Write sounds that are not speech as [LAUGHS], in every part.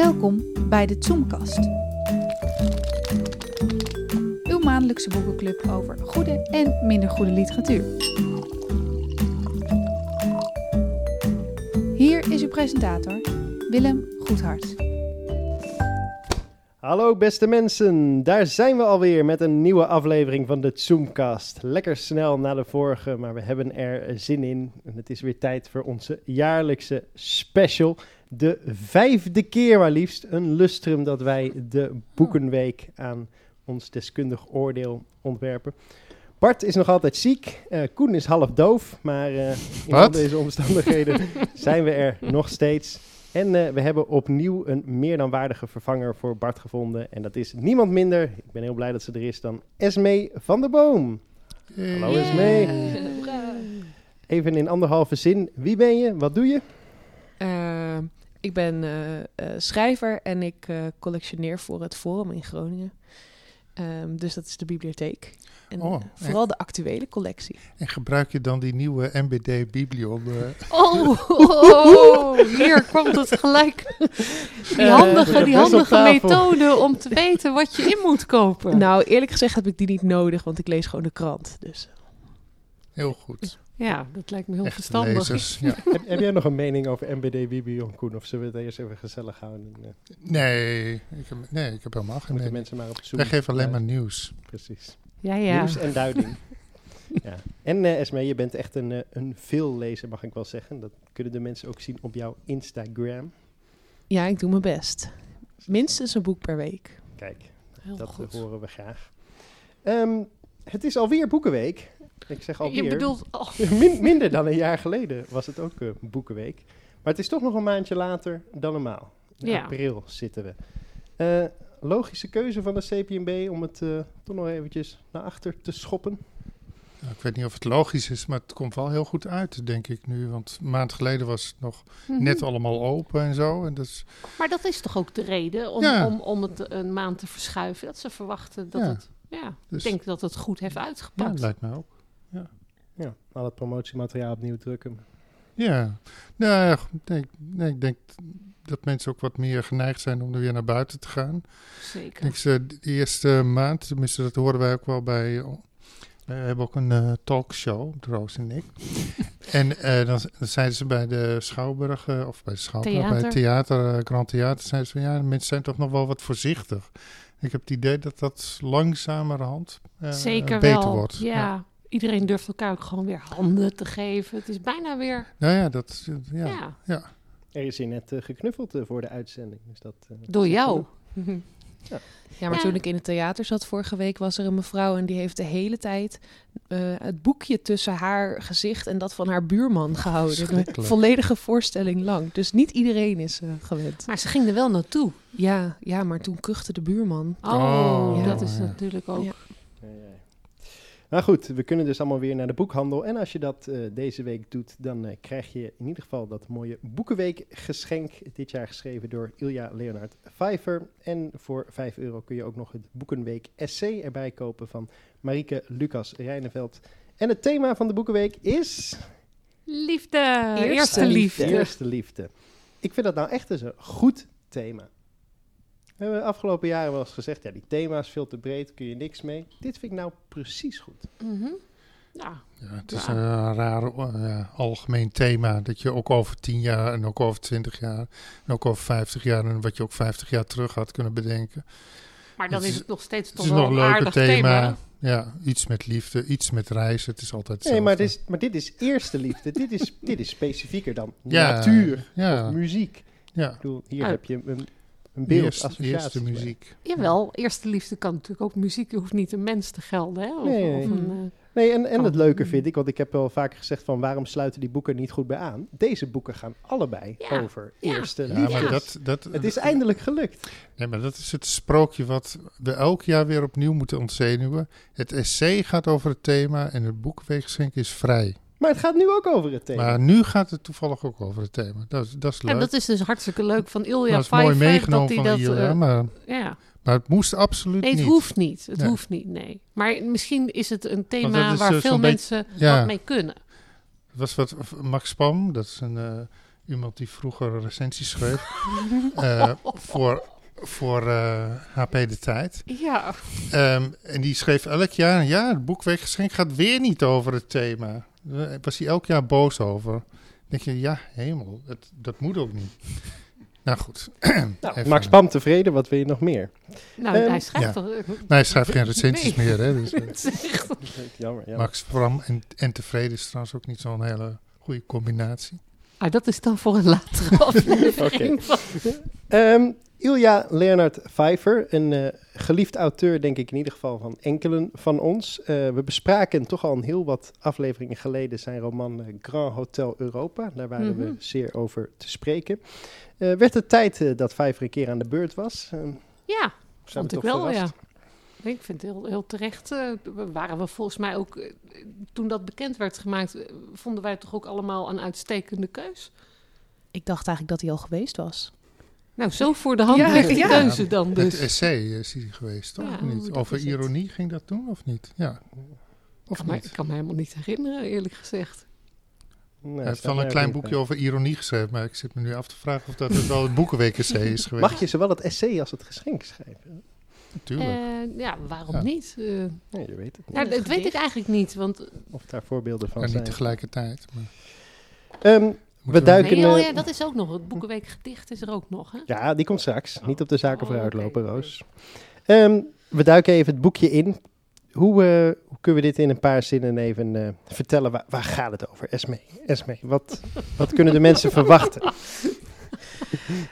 Welkom bij de Zoomkast. Uw maandelijkse boekenclub over goede en minder goede literatuur. Hier is uw presentator, Willem Goedhart. Hallo beste mensen, daar zijn we alweer met een nieuwe aflevering van de Zoomcast. Lekker snel na de vorige, maar we hebben er zin in. En het is weer tijd voor onze jaarlijkse special. De vijfde keer maar liefst, een lustrum dat wij de Boekenweek aan ons deskundig oordeel ontwerpen. Bart is nog altijd ziek, eh, Koen is half doof, maar eh, in al deze omstandigheden [LAUGHS] zijn we er nog steeds. En eh, we hebben opnieuw een meer dan waardige vervanger voor Bart gevonden. En dat is niemand minder, ik ben heel blij dat ze er is, dan Esmee van der Boom. Hallo Esmee. Even in anderhalve zin, wie ben je, wat doe je? Ik ben eh, eh, schrijver en ik eh, collectioneer voor het Forum in Groningen. Ehm, dus dat is de bibliotheek. En Oh, eh, vooral de actuele collectie. En gebruik je dan die nieuwe MBD Biblion? eh, Oh, [LAUGHS] oh, hier komt het gelijk. [LAUGHS] Die handige, die handige methode om te weten wat je in moet kopen. Nou, eerlijk gezegd heb ik die niet nodig, want ik lees gewoon de krant. Dus heel goed. Ja, dat lijkt me heel Echte verstandig. lezers. [LAUGHS] Ja. heb, heb jij nog een mening over MBD Bibion, Koen? Of zullen we het eerst even gezellig houden? En, eh, Nee, ik heb, nee, ik heb helemaal geen mening. mensen maar op zoek. Wij geven alleen maar nieuws. Precies. Ja, ja. Nieuws en duiding. [LAUGHS] ja. En eh Esmee, je bent echt een, eh, een veellezer, mag ik wel zeggen. Dat kunnen de mensen ook zien op jouw Instagram. ja, ik doe mijn best. Minstens een boek per week. Kijk, Heel dat goed. horen we graag. Ehm, het is alweer Boekenweek. Ik zeg alweer. Je bedoelt, [LAUGHS] oh, Min- minder dan een jaar geleden was het ook eh, Boekenweek. Maar het is toch nog een maandje later dan normaal. In Ja. april zitten we. Eh, logische keuze van de CPMB om het eh, toch nog eventjes naar achter te schoppen. Nou, ik weet niet of het logisch is, maar het komt wel heel goed uit, denk ik nu. Want een maand geleden was het nog mhm. net allemaal open en zo. En dat is, Maar dat is toch ook de reden om, Ja. om, om het een maand te verschuiven. Dat ze verwachten dat Ja. het... Ja, Dus- ik denk dat het goed heeft ja, uitgepakt. lijkt mij ook. Ja, al het promotiemateriaal opnieuw drukken. Ja, nou ja, nee, nee, ik denk dat mensen ook wat meer geneigd zijn om er weer naar buiten te gaan. Zeker. Ik, de eerste maand, tenminste dat horen wij ook wel bij... eh, We hebben ook een eh, talkshow, Roos en ik. [LAUGHS] en eh, dan, dan zeiden ze bij de Schouwburg, eh, of bij de Schouwburg, bij het Theater. Grand Theater, zeiden ze van ja, de mensen zijn toch nog wel wat voorzichtig. Ik heb het idee dat dat langzamerhand Zeker beter wel. wordt. Ja. Iedereen durft elkaar ook gewoon weer handen te geven. Het is bijna weer... Nou ja, dat, ja. Ja, ja. Er is hier net eh, geknuffeld eh, voor de uitzending. Dus dat, eh, door jou. [LAUGHS] Ja, maar Ja. toen ik in het theater zat vorige week, was er een mevrouw en die heeft de hele tijd eh, het boekje tussen haar gezicht en dat van haar buurman gehouden. Volledige voorstelling lang. Dus niet iedereen is gewend. Maar ze ging er wel naartoe. Ja, ja, maar toen kuchte de buurman. Oh, Oh, dat is ja. natuurlijk ook... Ja. Nou goed, we kunnen dus allemaal weer naar de boekhandel. En als je dat eh, deze week doet, dan eh, krijg je in ieder geval dat mooie Boekenweek geschenk. Dit jaar geschreven door Ilja Leonard Vijver. En voor 5 euro kun je ook nog het Boekenweek essay erbij kopen van Marieke Lucas Rijneveld. En het thema van de Boekenweek is... Liefde. Eerste Eerste, liefde. Eerste liefde. Ik vind dat nou echt eens een goed thema. We hebben de afgelopen jaren wel eens gezegd, ja, die thema is veel te breed, kun je niks mee. Dit vind ik nou precies goed. Mhm. Ja, Ja, het is Ja. een raar eh, ja, algemeen thema. Dat je ook over 10 jaar en ook over 20 jaar en ook over 50 jaar en wat je ook 50 jaar terug had kunnen bedenken. maar dan Het is is- het nog steeds Het toch is wel nog een aardig thema. thema. Ja, iets met liefde, iets met reizen. Het is altijd Nee, maar, hetzelfde. dit is, maar dit is eerste liefde. [LAUGHS] dit, is, dit is specifieker dan Ja, natuur ja. of muziek. Ja, Ik bedoel, hier Oh. heb je een, een beeld, eerste, associatie. eerste muziek. Jawel, eerste liefde kan natuurlijk ook muziek. Je hoeft niet een mens te gelden. Hè? Of, Nee, of nee. een, eh, Nee, en, en het leuke vind ik, want ik heb wel vaker gezegd van waarom sluiten die boeken niet goed bij aan? Deze boeken gaan allebei Ja, over ja. eerste Ja, liefde. maar dat, dat, Het is eindelijk gelukt. Nee, maar dat is het sprookje wat we elk jaar weer opnieuw moeten ontzenuwen. Het essay gaat over het thema en het boekweeggeschenk is vrij. Maar het gaat nu ook over het thema. Maar nu gaat het toevallig ook over het thema. Dat is, dat is leuk. En dat is dus hartstikke leuk van Ilja dat is mooi meegenomen dat van hij dat, Ilja, eh, maar, ja. maar het moest absoluut Nee, het niet. hoeft niet. Het hoeft niet, nee. Maar misschien is het een thema waar eh, veel mensen ja. wat mee kunnen. Het was wat Max Pam, dat is een eh, iemand die vroeger recensies schreef [LAUGHS] eh, voor, voor eh, HP De Tijd. Ja. Ehm, en die schreef elk jaar, ja, het boekweekgeschenk gaat weer niet over het thema. Was hij elk jaar boos over. Dan denk je, ja, hemel, het, dat moet ook niet. [LAUGHS] Nou goed. [CLEARS THROAT] Nou, Max Pam tevreden, wat wil je nog meer? Nou, Ehm, hij schrijft ja. toch... Nee, hij schrijft geen recensies Nee. meer, hè. Dus, [LAUGHS] eh, Het is echt- Jammer, jammer. Max Bram en, en tevreden is trouwens ook niet zo'n hele goede combinatie. Ah, dat is dan voor een latere [LAUGHS] aflevering. van- Ehm, Ilja Leonard Pfeiffer, een eh, geliefd auteur, denk ik in ieder geval van enkelen van ons. Eh, we bespraken toch al een heel wat afleveringen geleden zijn roman eh, Grand Hotel Europa. Daar waren we Mhm. zeer over te spreken. Eh, werd het tijd dat Pfeiffer een keer aan de beurt was? Ja, vond ik toch wel, ja. Ik vind het heel, heel terecht. we waren we volgens mij ook, toen dat bekend werd gemaakt, vonden wij het toch ook allemaal een uitstekende keus. Ik dacht eigenlijk dat hij al geweest was. Nou, zo voor de hand Ja, ligt de ja. keuze dan Het dus. essay is hij geweest, toch? Ja, Of niet? Over het. ironie ging dat toen, of niet? Ja. Ik Of kan, ik kan me helemaal niet herinneren, eerlijk gezegd. Nee, Hij heeft wel een klein boekje over ironie geschreven, maar ik zit me nu af te vragen of dat het wel het boekenweek-essay is geweest. Mag je ze wel het essay als het geschenk schrijven? Natuurlijk. Eh, ja, waarom Ja. niet? Eh, Nee, je weet het niet. nou, dat weet ik eigenlijk niet, want... Of daar voorbeelden van en zijn. niet tegelijkertijd. Maar Ehm, moeten duiken- Nee, oh eh, ja, dat is ook nog. Het Boekenweek gedicht is er ook nog, hè? Ja, die komt straks. Niet op de zaken Oh, vooruit oké, lopen, oké. Roos. Ehm, we duiken even het boekje in. Hoe, eh, hoe kunnen we dit in een paar zinnen even eh, vertellen? Waar, waar gaat het over? Esme, Esme wat, wat kunnen de mensen verwachten? [LAUGHS]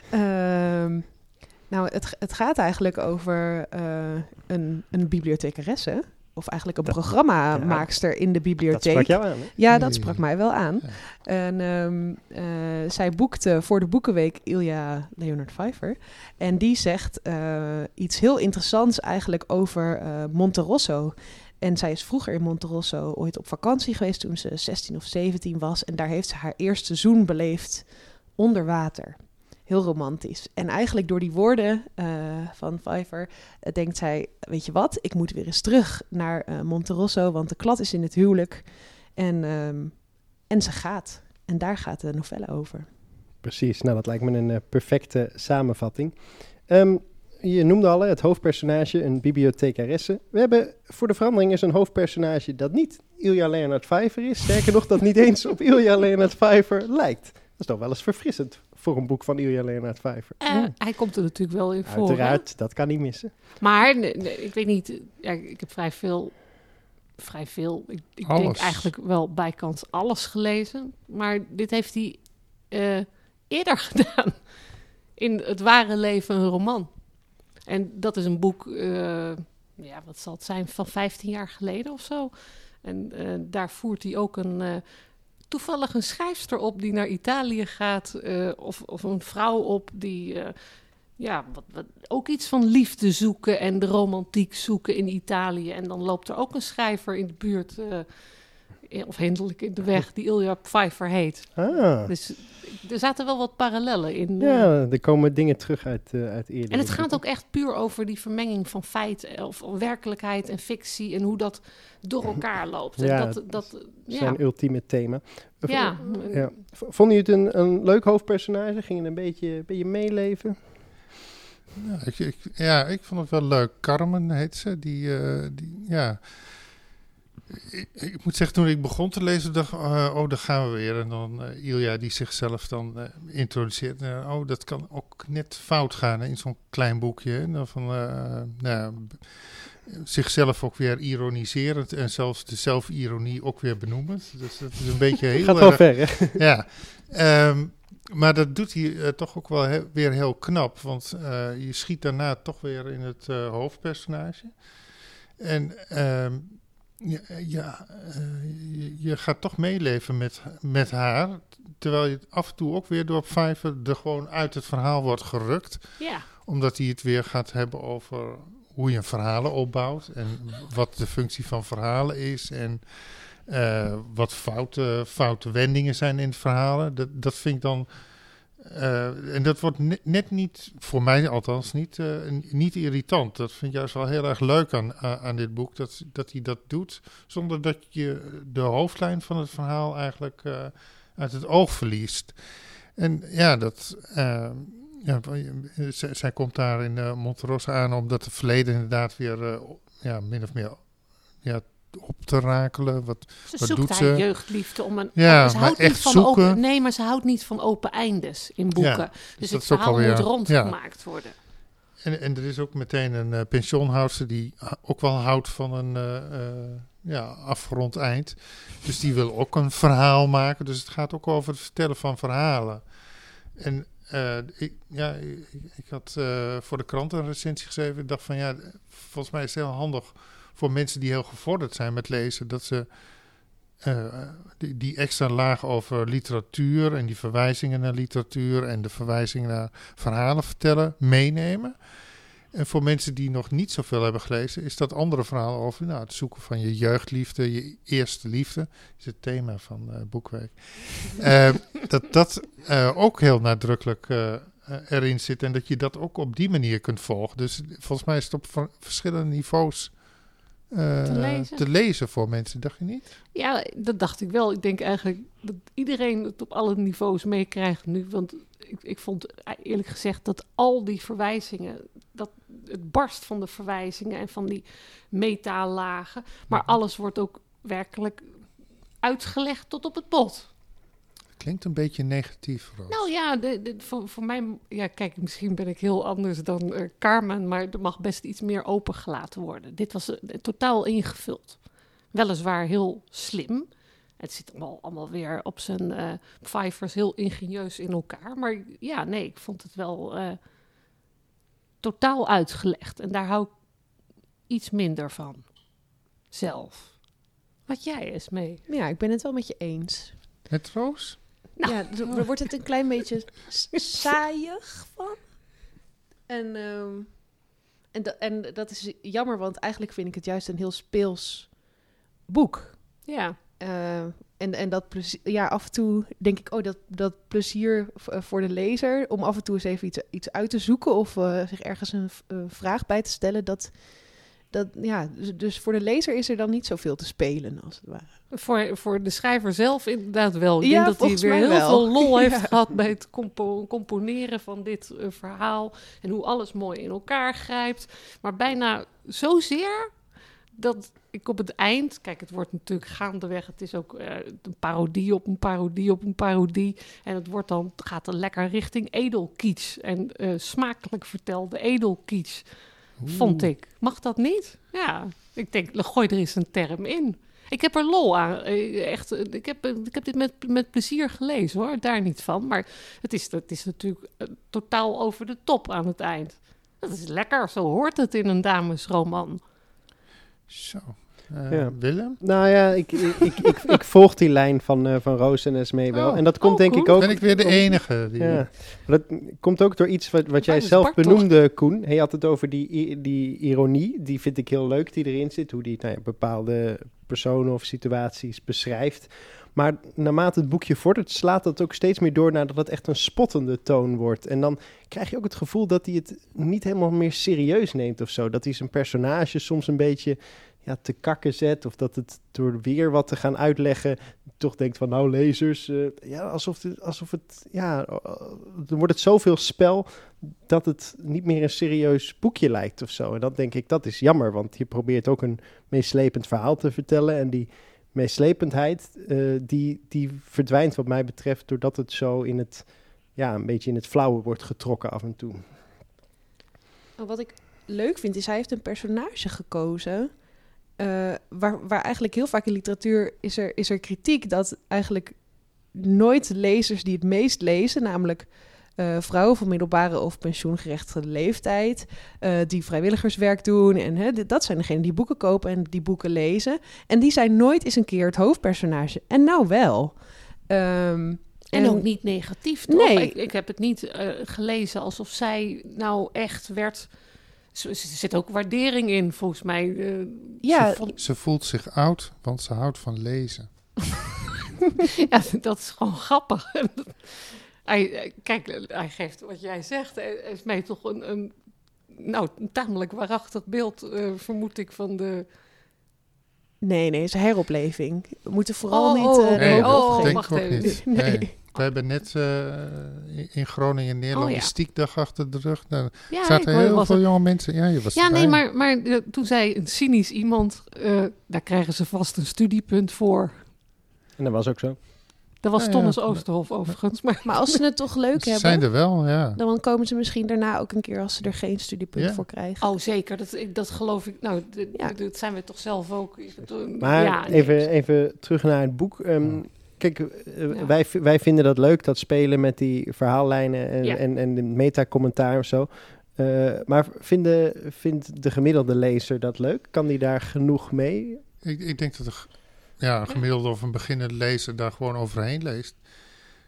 Ehm, nou, het, het gaat eigenlijk over eh, een, een bibliothecaresse. Of eigenlijk een Dat- programmamaakster in de Dat bibliotheek. sprak jou aan, hè? Ja, dat Nee. sprak mij wel aan. En ehm, eh, zij boekte voor de Boekenweek Ilja Leonard Pfeiffer. En die zegt eh, iets heel interessants eigenlijk over eh Monterosso. En zij is vroeger in Monterosso ooit op vakantie geweest toen ze 16 of 17 was. En daar heeft ze haar eerste seizoen beleefd onder water. Heel romantisch. En eigenlijk door die woorden eh, van Pfeiffer eh, denkt zij... weet je wat, ik moet weer eens terug naar eh, Monterosso... want de klad is in het huwelijk. En, ehm, en ze gaat. En daar gaat de novelle over. Precies, nou dat lijkt me een perfecte samenvatting. Ehm, je noemde al hè, het hoofdpersonage, een bibliothecaresse. We hebben voor de verandering eens een hoofdpersonage dat niet Ilja Leonard Pfeiffer is. Sterker nog, dat niet eens op Ilja Leonard Pfeiffer lijkt. Dat is toch wel eens verfrissend voor een boek van Ilja Leonard Pfeiffer. Eh, Hij komt er natuurlijk wel in voor. hè? Uiteraard, dat kan niet missen. Maar nee, nee, ik weet niet. Ja, ik heb vrij veel. Vrij veel. Ik, ik denk eigenlijk wel bijkans alles gelezen. Maar dit heeft hij eh, eerder [LAUGHS] gedaan. In het ware leven een roman. En dat is een boek. eh, ja, wat zal het zijn? Van 15 jaar geleden of zo. En eh, daar voert hij ook een. Toevallig een schrijfster op die naar Italië gaat. eh, of, of een vrouw op die. eh, ja, wat, wat, ook iets van liefde zoeken en de romantiek zoeken in Italië. En dan loopt er ook een schrijver in de buurt, eh, of hinderlijk in de weg, die Ilja Pfeiffer heet. Ah, Dus er zaten wel wat parallellen in. eh. ja, er komen dingen terug uit, eh uit eerder. En het gaat ook echt puur over die vermenging van feit eh, of werkelijkheid en fictie en hoe dat door [LAUGHS] elkaar loopt. En Ja, dat, dat, eh, ja, zijn ultieme thema. V- ja. ja. V- Vonden jullie het een, een leuk hoofdpersonage? Ging het een beetje, een beetje meeleven? Ja, ik, ik, ja, ik vond het wel leuk. Carmen heet ze. Die, eh, die ja. Ik, ik moet zeggen, toen ik begon te lezen, dacht ik, eh, oh, daar gaan we weer. En dan eh, Ilja die zichzelf dan eh, introduceert. Eh, oh, dat kan ook net fout gaan hè, in zo'n klein boekje. hè. Dan van, eh, nou, zichzelf ook weer ironiserend en zelfs de zelfironie ook weer benoemend. Dus dat is een beetje [LAUGHS] heel Gaat wel ver, hè? [LAUGHS] ja, ehm, maar dat doet hij toch ook wel he- weer heel knap. Want je schiet daarna toch weer in het eh, hoofdpersonage. En ehm, ja, ja eh, je, je gaat toch meeleven met, met haar. Terwijl je af en toe ook weer door Pfeiffer er gewoon uit het verhaal wordt gerukt. ja. Omdat hij het weer gaat hebben over hoe je verhalen opbouwt. En wat de functie van verhalen is. En eh, wat foute, foute wendingen zijn in verhalen. Dat, dat vind ik dan. Eh, en dat wordt net, niet, voor mij althans, niet, eh, niet irritant. Dat vind ik juist wel heel erg leuk aan, aan dit boek. Dat, dat hij dat doet zonder dat je de hoofdlijn van het verhaal eigenlijk eh, uit het oog verliest. En ja, dat, ja, zij, komt daar in Monterosa aan omdat het verleden inderdaad weer ja, min of meer ja, op te rakelen. Wat, ze wat zoekt doet haar ze? jeugdliefde om een. Ja, ze maar houdt echt niet van zoeken. open. Nee, maar ze houdt niet van open eindes in boeken. Ja, dus dat het verhaal moet ja. rondgemaakt worden. En, en er is ook meteen een uh, die ook wel houdt van een uh, uh, ja, afgerond eind. Dus die wil ook een verhaal maken. Dus het gaat ook over het vertellen van verhalen. En uh, ik, ja, ik, ik had uh, voor de krant een recensie geschreven. Ik dacht van ja, volgens mij is het heel handig voor mensen die heel gevorderd zijn met lezen. Dat ze uh, die, die, extra laag over literatuur en die verwijzingen naar literatuur en de verwijzingen naar verhalen vertellen meenemen. En voor mensen die nog niet zoveel hebben gelezen, is dat andere verhaal over nou, het zoeken van je jeugdliefde, je eerste liefde, is het thema van uh, Boekweek. uh, [LAUGHS] dat dat ook heel nadrukkelijk erin zit en dat je dat ook op die manier kunt volgen. Dus volgens mij is het op verschillende niveaus uh, te, lezen. te, lezen. voor mensen, dacht je niet? Ja, dat dacht ik wel. Ik denk eigenlijk dat iedereen het op alle niveaus meekrijgt nu. Want ik, ik vond eerlijk gezegd dat al die verwijzingen, dat het barst van de verwijzingen en van die metalagen. Maar alles wordt ook werkelijk uitgelegd tot op het bot. Klinkt een beetje negatief, Roos. Nou ja, de, de, voor, voor mij... Ja, kijk, misschien ben ik heel anders dan uh, Carmen... maar er mag best iets meer opengelaten worden. Dit was uh, totaal ingevuld. Weliswaar heel slim. Het zit allemaal, allemaal weer op zijn uh, vijvers heel ingenieus in elkaar. Maar ja, nee, ik vond het wel uh, totaal uitgelegd. En daar hou ik iets minder van. Zelf. Wat jij eens mee? Ja, ik ben het wel met je eens. Met Roos? Nou, ja, er wordt het een klein beetje [LAUGHS] saaiig van. En, um, en, da en dat is jammer, want eigenlijk vind ik het juist een heel speels boek. Ja. Uh, en, en dat plezier, ja, af en toe denk ik, oh, dat, dat plezier voor de lezer om af en toe eens even iets, iets uit te zoeken of uh, zich ergens een uh, vraag bij te stellen. Dat, dat, ja, dus, dus voor de lezer is er dan niet zoveel te spelen, als het ware. Voor, voor de schrijver zelf inderdaad wel. Ik ja, denk dat hij weer heel wel. veel lol [LAUGHS] heeft ja. gehad bij het compo componeren van dit uh, verhaal. En hoe alles mooi in elkaar grijpt. Maar bijna zozeer dat ik op het eind... Kijk, het wordt natuurlijk gaandeweg. Het is ook uh, een parodie op een parodie op een parodie. En het wordt dan, gaat dan lekker richting edelkiets. En uh, smakelijk vertelde edelkiets, vond ik. Mag dat niet? Ja, ik denk, gooi er eens een term in. Ik heb er lol aan. Echt, ik heb, ik heb dit met, met plezier gelezen hoor, daar niet van. Maar het is, het is natuurlijk totaal over de top aan het eind. Dat is lekker, zo hoort het in een damesroman. Zo. Uh, ja. Willem? Nou ja, ik, ik, ik, ik, ik volg die lijn van, uh, van Roos en Esmee wel. Oh. En dat komt Oh, denk cool. ik ook... Ben ik weer de enige? Die... Ja, maar dat komt ook door iets wat, wat jij dat is zelf Bart, toch? benoemde, Koen. Hij had het over die, die ironie. Die vind ik heel leuk, die erin zit. Hoe die nou ja, bepaalde personen of situaties beschrijft. Maar naarmate het boekje vordert, slaat dat ook steeds meer door naar dat het echt een spottende toon wordt. En dan krijg je ook het gevoel dat hij het niet helemaal meer serieus neemt of zo. Dat hij zijn personage soms een beetje te kakken zet. Of dat het door weer wat te gaan uitleggen, toch denkt van nou lezers, uh, ja, alsof het, alsof het, ja, dan wordt het zoveel spel dat het niet meer een serieus boekje lijkt of zo. En dat denk ik, dat is jammer, want je probeert ook een meeslepend verhaal te vertellen en die meeslependheid, uh, die, die verdwijnt wat mij betreft doordat het zo in het, ja, een beetje in het flauwe wordt getrokken af en toe. Wat ik leuk vind, is hij heeft een personage gekozen... Uh, waar, waar eigenlijk heel vaak in literatuur is er, is er kritiek dat eigenlijk nooit lezers die het meest lezen, namelijk uh, vrouwen van middelbare of pensioengerechtigde leeftijd, uh, die vrijwilligerswerk doen. En hè, dat zijn degenen die boeken kopen en die boeken lezen. En die zijn nooit eens een keer het hoofdpersonage. En nou wel. Um, en, en ook niet negatief, toch? Nee. Ik, ik heb het niet uh, gelezen alsof zij nou echt werd... Er zit ook waardering in, volgens mij. Uh, ja. Ze, voelt, ze voelt zich oud, want ze houdt van lezen. [LAUGHS] ja, dat is gewoon grappig. [LAUGHS] hij, kijk, hij geeft wat jij zegt, is mij toch een, een, nou, een tamelijk waarachtig beeld, uh, vermoed ik, van de... Nee, nee, het is een heropleving. We moeten vooral oh, niet uh, oh, nee, oh, wacht ik even. Nee. nee. We hebben net uh, in Groningen Nederlandistiek oh, ja. dag achter de rug. Daar ja, zaten heel veel jonge mensen. Ja, je was ja nee, maar, maar toen zei een cynisch iemand, uh, daar krijgen ze vast een studiepunt voor. En dat was ook zo. Dat was ja, Thomas Oosterhof overigens. Maar, maar als ze het toch leuk [LAUGHS] hebben... Zijn er wel, ja. Dan komen ze misschien daarna ook een keer als ze er geen studiepunt voor krijgen. Oh, zeker. Dat, dat geloof ik. Nou, dat zijn we toch zelf ook. Maar even, even terug naar het boek. Um, kijk, uh, wij, wij vinden dat leuk, dat spelen met die verhaallijnen en, en, en de meta-commentaar of zo. Uh, maar vinden, vindt de gemiddelde lezer dat leuk? Kan die daar genoeg mee? Ik, ik denk dat er ja, gemiddelde of een beginnende lezer daar gewoon overheen leest.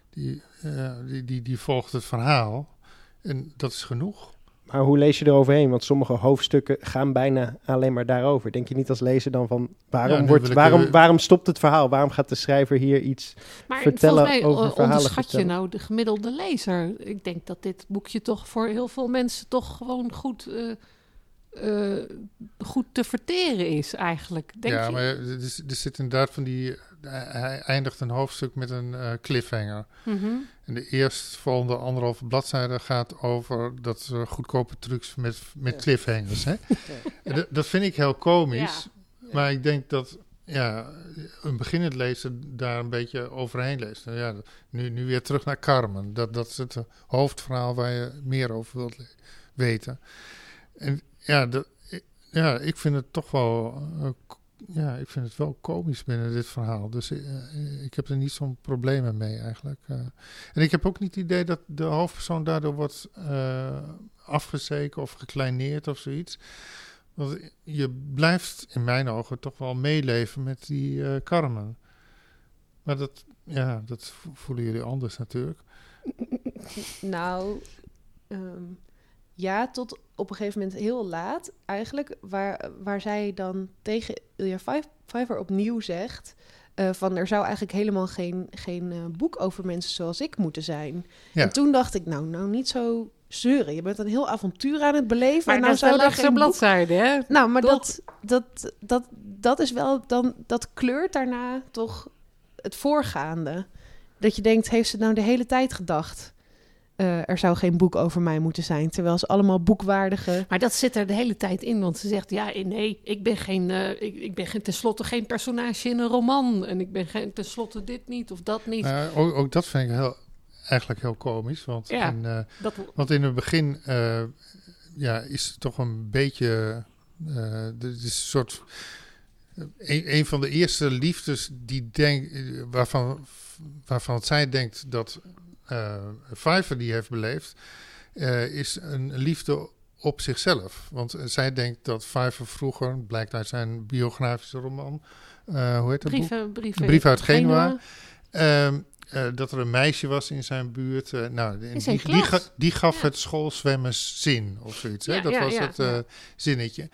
Die, uh, die, die, die volgt het verhaal en dat is genoeg. Maar hoe lees je er overheen? Want sommige hoofdstukken gaan bijna alleen maar daarover. Denk je niet als lezer dan van waarom, wordt, waarom, waarom stopt het verhaal? Waarom gaat de schrijver hier iets maar vertellen mij, over verhalen? Onderschat je nou de gemiddelde lezer? Ik denk dat dit boekje toch voor heel veel mensen toch gewoon goed. Uh, uh, goed te verteren is eigenlijk. Denk ja, je? maar er, er zit inderdaad van die... Hij eindigt een hoofdstuk met een uh, cliffhanger. Mm -hmm. En de eerstvolgende anderhalve bladzijde gaat over dat uh, goedkope trucs met, met cliffhangers. Hè? [LAUGHS] ja. Dat vind ik heel komisch. Ja. Maar ik denk dat ja, een beginnend lezen daar een beetje overheen leest. Nou ja, nu, nu weer terug naar Carmen. Dat, dat is het hoofdverhaal waar je meer over wilt weten. En ja, de, ja, ik vind het toch wel. Uh, ja, ik vind het wel komisch binnen dit verhaal. Dus uh, ik heb er niet zo'n problemen mee eigenlijk. Uh, en ik heb ook niet het idee dat de hoofdpersoon daardoor wordt afgezeken of gekleineerd of zoiets. Want je blijft in mijn ogen toch wel meeleven met die Carmen. Maar dat, ja, dat voelen jullie anders natuurlijk. Nou, um, ja, tot op een gegeven moment heel laat eigenlijk, waar, waar zij dan tegen Ilja Vijver opnieuw zegt... Uh, van er zou eigenlijk helemaal geen, geen uh, boek over mensen zoals ik moeten zijn. Ja. En toen dacht ik, nou, nou niet zo zeuren. Je bent een heel avontuur aan het beleven. Maar en nou zou er geen bladzijde, hè? Nou, maar dat, dat, dat, dat is wel dan... Dat kleurt daarna toch het voorgaande. Dat je denkt, heeft ze nou de hele tijd gedacht... Uh, er zou geen boek over mij moeten zijn. Terwijl ze allemaal boekwaardige. Maar dat zit er de hele tijd in. Want ze zegt: Ja, nee, ik ben, geen, uh, ik, ik ben geen, tenslotte geen personage in een roman. En ik ben geen, tenslotte dit niet of dat niet. Uh, ook, ook, dat vind ik heel, eigenlijk heel komisch. Want, ja, in, dat... want in het begin ja, is het toch een beetje. Het is een soort. Een, een, van de eerste liefdes die denk, waarvan, waarvan zij denkt dat Pfeiffer die heeft beleefd, uh, is een liefde op zichzelf. Want zij denkt dat Pfeiffer vroeger, blijkt uit zijn biografische roman, hoe heet dat brieven, boek? Brieven, Brief uit Genua. Genua. Uh, dat er een meisje was in zijn buurt. Uh, nou, die, die, die, die, gaf ja. het schoolzwemmen zin of zoiets. Ja, hè? Dat ja, was het uh, zinnetje.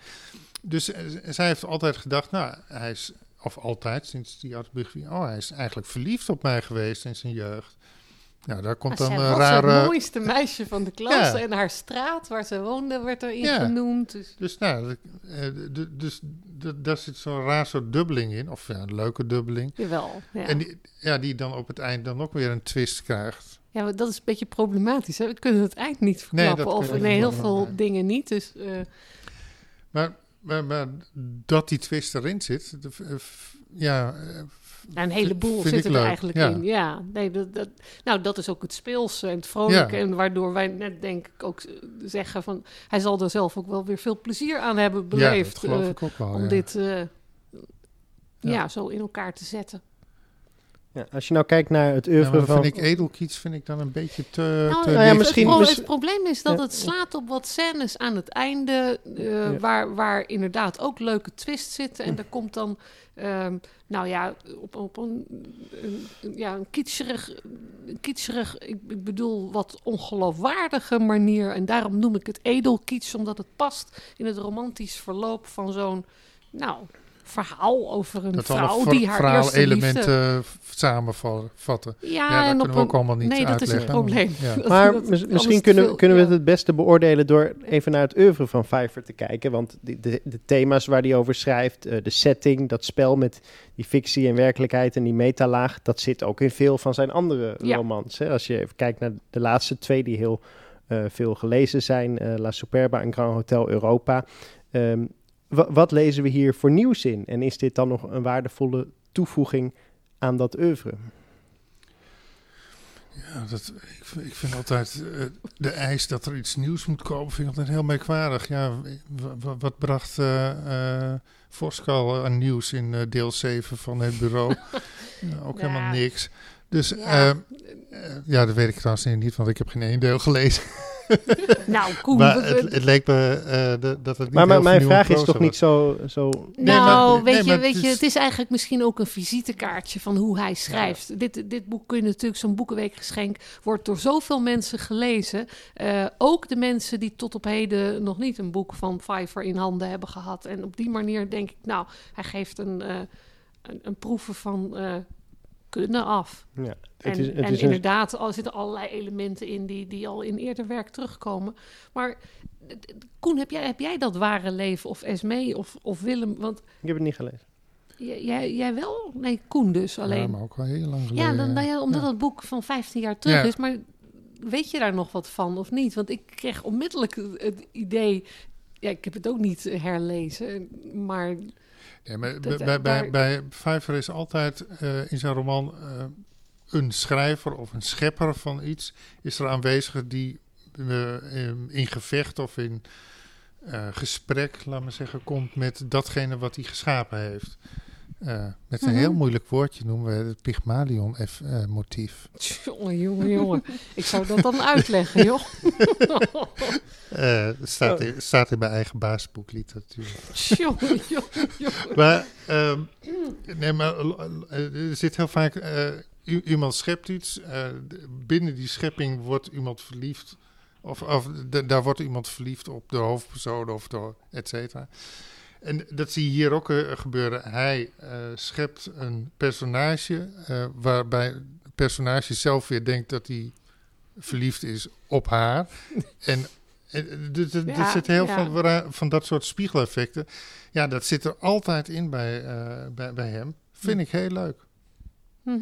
Dus zij heeft altijd gedacht, nou, hij is, of altijd sinds die autobiografie, oh, hij is eigenlijk verliefd op mij geweest in zijn jeugd. Ja, daar komt dan een rare... het mooiste meisje van de klas. En haar straat waar ze woonde werd erin ja. genoemd. Dus, dus nou, eh, dus daar zit zo'n raar soort dubbeling in. Of ja, een leuke dubbeling. Jawel, ja. En die, ja, die dan op het eind dan ook weer een twist krijgt. Ja, maar dat is een beetje problematisch. Hè? We kunnen het eind niet verklappen. Nee, of nee, heel veel dingen niet. Dus, uh... maar, maar, maar dat die twist erin zit... Ja, ja, een heleboel zitten er eigenlijk in. Ja, nee, dat, dat, nou, dat is ook het speels en het vrolijke. En waardoor wij net denk ik ook zeggen van... hij zal er zelf ook wel weer veel plezier aan hebben beleefd. Ja, geloof ik ook wel, Om dit uh, ja. zo in elkaar te zetten. Ja, als je nou kijkt naar het oeuvre ja, van... vind ik edelkiets vind ik dan een beetje te... Nou, te nou ja, misschien, het, het, probleem is dat het slaat op wat scènes aan het einde... Uh, waar, waar inderdaad ook leuke twist zitten. En er komt dan... Um, nou ja, op, op een, een, ja, een kitscherig, kitscherig ik, ik, bedoel wat ongeloofwaardige manier. En daarom noem ik het edelkits, omdat het past in het romantisch verloop van zo'n, nou, verhaal over een Dat vrouw die haar eerste verhaalelementen liefde... samenvatten. Ja, Ja, dat kunnen we ook een- allemaal niet Nee, dat is het uitleggen. probleem. Ja. [LAUGHS] Dat- Maar dat- mis- alles misschien kunnen, veel, kunnen we ja. het het beste beoordelen door even naar het oeuvre van Pfeiffer te kijken. Want de, de, de thema's waar hij over schrijft, eh, de setting, dat spel met die fictie en werkelijkheid en die metalaag, dat zit ook in veel van zijn andere Ja. romans. Hè? Als je even kijkt naar de laatste twee die heel eh, veel gelezen zijn, eh, La Superba en Grand Hotel Europa. Ehm, wat lezen we hier voor nieuws in? En is dit dan nog een waardevolle toevoeging aan dat oeuvre? Ja, dat, ik, vind- ik vind altijd eh, de eis dat er iets nieuws moet komen, vind ik altijd heel merkwaardig. Ja, wat bracht eh eh Voskuil aan nieuws in eh, deel 7 van het bureau? [LAUGHS] Nou, ook Ja. helemaal niks. Dus Ja. ja. ja, dat weet ik trouwens niet, want ik heb geen één deel gelezen. [LAUGHS] Nou, Koen, maar het, het leek me eh, de- dat het niet Maar, mijn vraag is toch niet zo, zo Nee, nou, maar- weet, nee, je, maar weet het je, is- het is eigenlijk misschien ook een visitekaartje van hoe hij schrijft. Dit, dit boek kun je natuurlijk, zo'n boekenweekgeschenk, wordt door zoveel mensen gelezen. Eh, ook de mensen die tot op heden nog niet een boek van Pfeiffer in handen hebben gehad. En op die manier denk ik, nou, hij geeft een, eh, een, een proeven van eh, kunnen af. Ja, het En, is, het en is een- inderdaad, er zitten allerlei elementen in die, die al in eerder werk terugkomen. Maar Koen, heb jij, heb jij dat ware leven of Esmee of, of Willem? Want ik heb het niet gelezen. Jij, jij wel? Nee, Koen dus alleen. Ja, maar ook al heel lang geleden. dan, nou ja, omdat Ja. het boek van 15 jaar terug Ja. is. Maar weet je daar nog wat van of niet? Want ik kreeg onmiddellijk het, idee... Ja, ik heb het ook niet herlezen, maar... Ja, maar Dat- bij, bij, bij, Pfeiffer is altijd eh, in zijn roman eh, een schrijver of een schepper van iets is er aanwezig die eh, in- gevecht of in eh, gesprek, laat maar zeggen, komt met datgene wat hij geschapen heeft. Eh, met een Mhm. heel moeilijk woordje noemen we het Pygmalion-motief. Jongen, jongen, jongen. Ik zou dat dan uitleggen, joh. [LAUGHS] Eh, het staat, in, staat in mijn eigen baasboek literatuur. jongen, jongen, jongen. Maar, ehm, nee, maar eh, er zit heel vaak, eh, i- iemand schept iets, eh, binnen die schepping wordt iemand verliefd, of, of daar wordt iemand verliefd op de hoofdpersoon of de, et cetera. En dat zie je hier ook eh, gebeuren. Hij eh, schept een personage eh, waarbij het personage zelf weer denkt dat hij verliefd is op haar. [LAUGHS] en er Ja, zit heel ja. veel van dat soort spiegeleffecten. Ja, dat zit er altijd in bij, bij, bij hem. Vind ik heel leuk. Eh,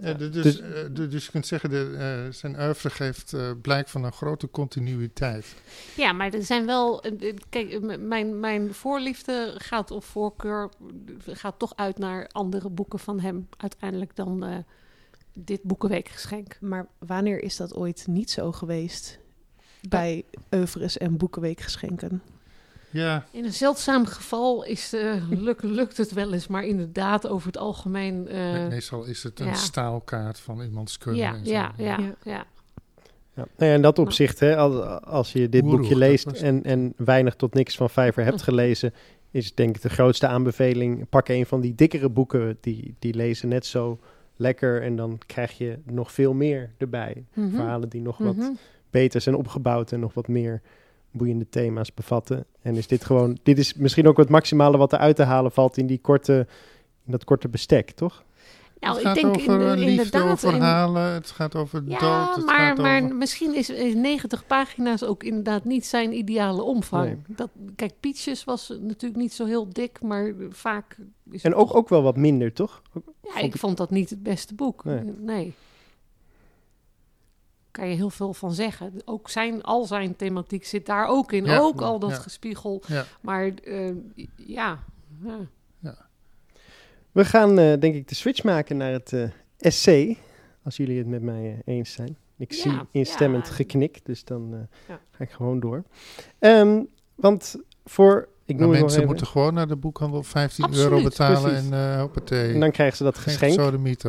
dus, Dus- eh, dus je kunt zeggen, de, eh, zijn oeuvre geeft eh, blijk van een grote continuïteit. Ja, maar er zijn wel. Kijk, mijn, mijn voorliefde gaat of voorkeur gaat toch uit naar andere boeken van hem uiteindelijk dan eh, dit boekenweekgeschenk. Maar wanneer is dat ooit niet zo geweest? Bij oeuvres en boekenweekgeschenken. Ja, In een zeldzaam geval is, eh, luk, lukt het wel eens, maar inderdaad over het algemeen. eh, me- meestal is het een ja. staalkaart van iemands kunnen. ja, en zo. ja, ja, Ja. ja. Nou ja, in dat opzicht, hè, als, als je dit Oeroeg, boekje leest en, en weinig tot niks van Vijver hebt gelezen, is denk ik de grootste aanbeveling. Pak een van die dikkere boeken, die, die lezen net zo lekker en dan krijg je nog veel meer erbij. Mhm. Verhalen die nog wat Mhm. beter zijn opgebouwd en nog wat meer boeiende thema's bevatten. En is dit gewoon, dit is misschien ook het maximale wat er uit te halen valt in die korte, in dat korte bestek, toch? Nou, het ik gaat denk over in, eh, liefde, inderdaad. over het gaat over Ja, dood, het maar, gaat maar over... misschien is, is 90 pagina's ook inderdaad niet zijn ideale omvang. Nee. Dat, kijk, Peaches was natuurlijk niet zo heel dik, maar vaak is En ook, toch- ook wel wat minder, toch? Ja, vond ik ik- vond dat niet het beste boek. Nee. Nee. Kan je heel veel van zeggen. Ook zijn, al zijn thematiek zit daar ook in. Ja. ook al dat Ja. gespiegel. Ja. Maar eh, ja. ja. We gaan eh, denk ik de switch maken naar het eh essay, als jullie het met mij eh, eens zijn. Ik zie instemmend ja. geknik, dus dan ga ik gewoon door. Ehm, want voor, ik Maar noem het nog mensen even, moeten gewoon naar de boekhandel 15 Absoluut, euro betalen precies. en eh hoppatee. en dan krijgen ze dat geschenk.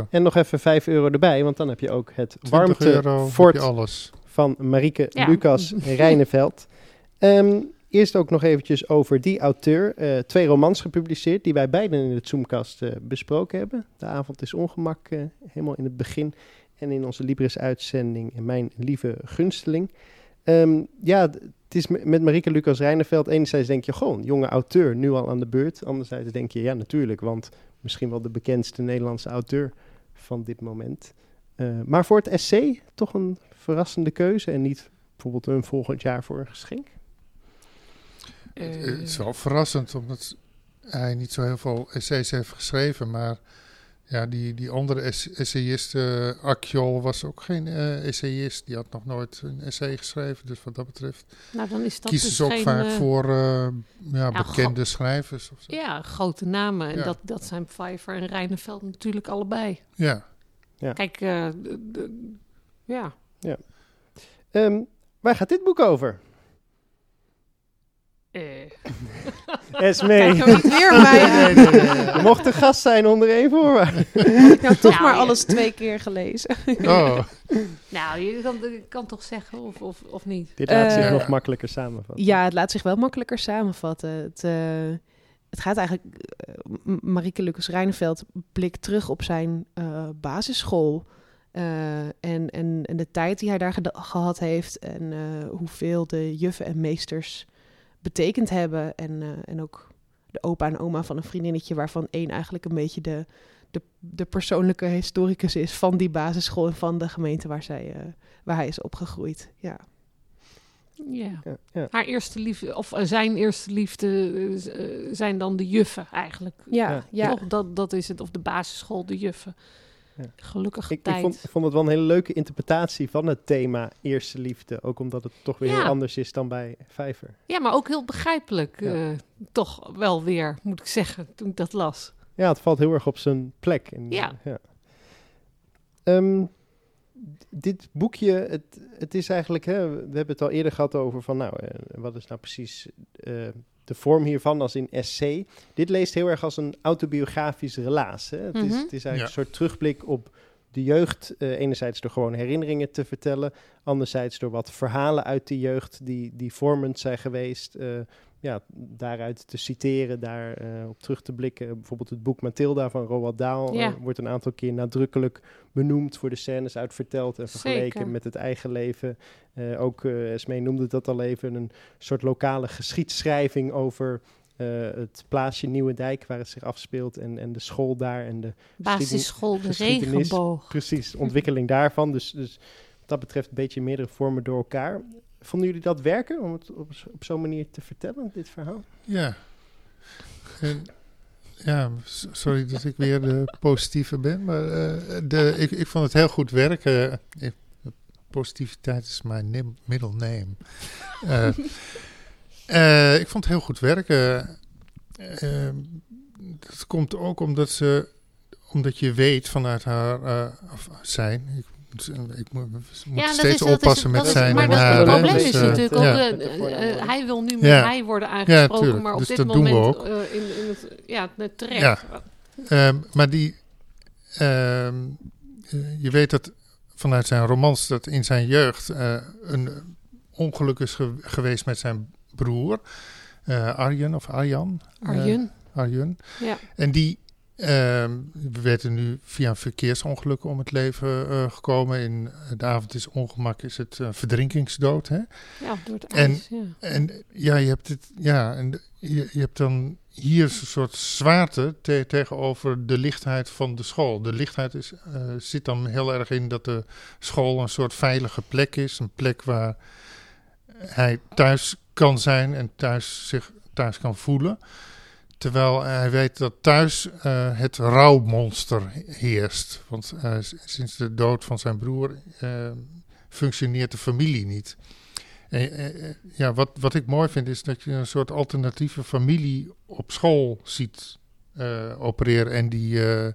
En nog even 5 euro erbij, want dan heb je ook het 20 warmte euro heb fort je alles. van Marieke Ja. Lucas [LAUGHS] Rijneveld. Ehm, eerst ook nog eventjes over die auteur. Eh, twee romans gepubliceerd die wij beiden in het Zoomcast eh, besproken hebben. De avond is ongemak, helemaal in het begin. En in onze Libris-uitzending Mijn Lieve Gunsteling. Ehm, ja, het is met Marike Lucas Rijneveld. Enerzijds denk je, gewoon jonge auteur, nu al aan de beurt. Anderzijds denk je, ja, natuurlijk, want misschien wel de bekendste Nederlandse auteur van dit moment. Uh, maar voor het essay toch een verrassende keuze en niet bijvoorbeeld een volgend jaar voor een geschenk? Uh, het is wel verrassend, omdat hij niet zo heel veel essays heeft geschreven, maar ja, die, die andere essayist, uh, Akjol, was ook geen uh, essayist. Die had nog nooit een essay geschreven. Dus wat dat betreft nou, dan is dat kiezen dus ze ook geen, vaak uh, voor ja, ja, bekende schrijvers. Of zo. Ja, grote namen. En Ja. dat, dat zijn Pfeiffer en Rijneveld natuurlijk allebei. Ja, Kijk, eh, de- de- ja. Ehm, waar gaat dit boek over? Eh, Esmee. Niet weer mij. Nee, nee, nee, nee. Je mocht een gast zijn onder één voorwaarde. Nou, toch Nou, maar ja. alles twee keer gelezen. oh, nou, je kan, je kan toch zeggen of, of, of niet? Dit laat zich Eh, nog makkelijker samenvatten. Ja, het laat zich wel makkelijker samenvatten. Het, eh, het gaat eigenlijk... eh, M- Marieke Lucas Rijneveld blikt terug op zijn eh, basisschool. eh, en, en, en de tijd die hij daar geda- gehad heeft. En eh, hoeveel de juffen en meesters betekend hebben. En, eh, en ook de opa en oma van een vriendinnetje... waarvan één eigenlijk een beetje de, de, de persoonlijke historicus is... van die basisschool en van de gemeente waar, zij, eh, waar hij is opgegroeid. Ja. Ja. Ja, ja. Haar eerste liefde, of eh, zijn eerste liefde, zijn dan de juffen eigenlijk. Ja, Ja. ja. Toch, dat, dat is het. Of de basisschool, de juffen. Ja. Gelukkig Ik, ik, tijd. vond, ik vond het wel een hele leuke interpretatie van het thema eerste liefde. Ook omdat het toch weer Ja. heel anders is dan bij Vijver. Ja, maar ook heel begrijpelijk. Ja. eh, toch wel weer, moet ik zeggen, toen ik dat las. Ja, het valt heel erg op zijn plek. En, Ja. ja. Ehm, dit boekje, het, het is eigenlijk, hè, we hebben het al eerder gehad over van, nou, eh, wat is nou precies eh, de vorm hiervan als in essay? Dit leest heel erg als een autobiografisch relaas. Hè? Het, is, Mhm. het is eigenlijk Ja. een soort terugblik op de jeugd. eh, enerzijds door gewoon herinneringen te vertellen, anderzijds door wat verhalen uit die jeugd die, die vormend zijn geweest. eh, ja, daaruit te citeren, daar eh, op terug te blikken. Bijvoorbeeld het boek Mathilda van Roald Dahl Ja. eh, wordt een aantal keer nadrukkelijk benoemd voor de scènes uit verteld en vergeleken Zeker. met het eigen leven. Eh, ook Esmee noemde dat al even, een soort lokale geschiedschrijving over het plaatsje Nieuwendijk waar het zich afspeelt en, en de school daar en de Basisschool, de regenboog. precies ontwikkeling daarvan. Dus, dus wat dat betreft een beetje meerdere vormen door elkaar. Vonden jullie dat werken om het op, op zo'n manier te vertellen, dit verhaal? ja. En, ja, sorry dat ik weer de positieve ben, maar eh, de, ik, ik vond het heel goed werken. Positiviteit is mijn middle name. Eh, eh, ik vond het heel goed werken. Eh, dat komt ook omdat ze, omdat je weet vanuit haar, of zijn, ik moet, moet Ja, dat steeds is, oppassen met zijn maar haar. het probleem dus, is eh, natuurlijk ook, eh, eh, eh, hij wil nu met hij worden aangesproken, maar op Dus dit moment ook. eh, in, in het, ja, net terecht. Ja. Ehm, maar die, ehm, eh, je weet dat vanuit zijn romans dat in zijn jeugd eh, een ongeluk is ge- geweest met zijn broer, eh, Arjen of Arjan. Eh, Arjun, Arjun. ja. En die ehm werden nu via een verkeersongeluk om het leven eh, gekomen. In de avond is ongemak, is het eh, verdrinkingsdood. Hè? ja, door het En- ijs. Ja. En ja, je hebt het, ja, en je, je hebt dan hier een soort zwaarte te- tegenover de lichtheid van de school. De lichtheid is, eh, zit dan heel erg in dat de school een soort veilige plek is. Een plek waar hij thuis kan zijn en thuis zich thuis kan voelen. Terwijl hij weet dat thuis eh, het rouwmonster heerst. Want eh, sinds de dood van zijn broer eh, functioneert de familie niet. En, eh, eh, ja, wat, wat ik mooi vind is dat je een soort alternatieve familie op school ziet eh, opereren. En die, eh, eh,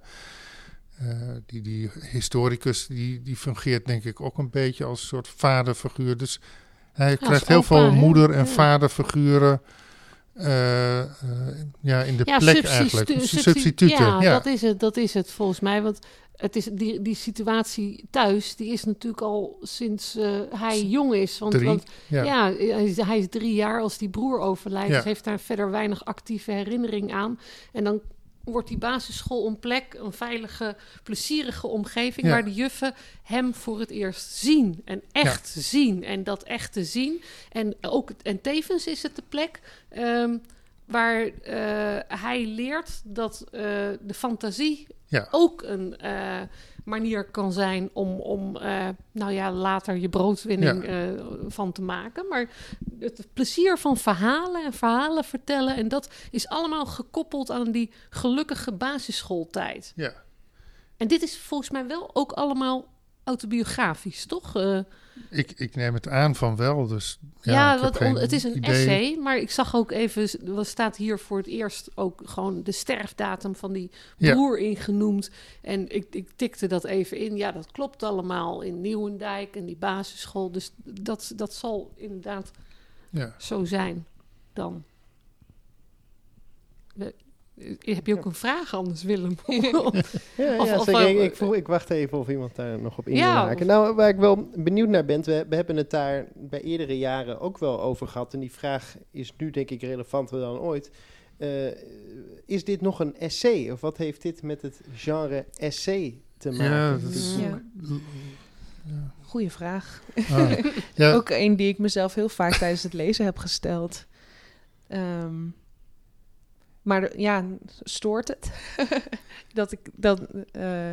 die, die historicus die, die fungeert denk ik ook een beetje als een soort vaderfiguur. Dus hij krijgt heel opa, veel moeder- en Ja. vaderfiguren eh, eh, ja, in de Ja, plek eigenlijk. substi- Substituten. Ja, Ja, Dat, is het, dat is het volgens mij. Want het is, die, die situatie thuis, die is natuurlijk al sinds eh, hij jong is. Want, Drie, want ja. ja, hij, is, hij is drie jaar als die broer overlijdt. Ja. Dus heeft daar verder weinig actieve herinnering aan. En dan wordt die basisschool een plek, een veilige, plezierige omgeving... Ja. waar de juffen hem voor het eerst zien. En echt zien. En dat echt te zien. En, ook, en tevens is het de plek... ehm, waar eh, hij leert dat eh, de fantasie Ja. ook een eh, manier kan zijn om, om eh, nou ja, later je broodwinning eh, van te maken. Maar het plezier van verhalen en verhalen vertellen, en dat is allemaal gekoppeld aan die gelukkige basisschooltijd. Ja. En dit is volgens mij wel ook allemaal autobiografisch, toch? Eh, Ik, ik neem het aan van wel, dus ja, ja, wat, het is een idee. essay, maar ik zag ook even, er staat hier voor het eerst ook gewoon de sterfdatum van die Ja. broer ingenoemd. En ik, ik tikte dat even in. Ja, dat klopt allemaal in Nieuwendijk en die basisschool. Dus dat, dat zal inderdaad Ja. zo zijn dan. Eh, Heb je ook een vraag anders, Willem? [LAUGHS] Ja, Of- ja of, zeker. eh, Ik, ik, wacht even of iemand daar nog op in Ja, wil haken. of- Nou, waar ik wel benieuwd naar ben, we, we hebben het daar bij eerdere jaren ook wel over gehad. En die vraag is nu denk ik relevanter dan ooit. Eh, is dit nog een essay? Of wat heeft dit met het genre essay te maken? Ja, dat is... Ja. Ja. Goeie vraag. Ah, [LAUGHS] ja, Ook een die ik mezelf heel vaak tijdens het lezen heb gesteld. Ehm, maar ja, stoort het? [LAUGHS] dat ik dat eh,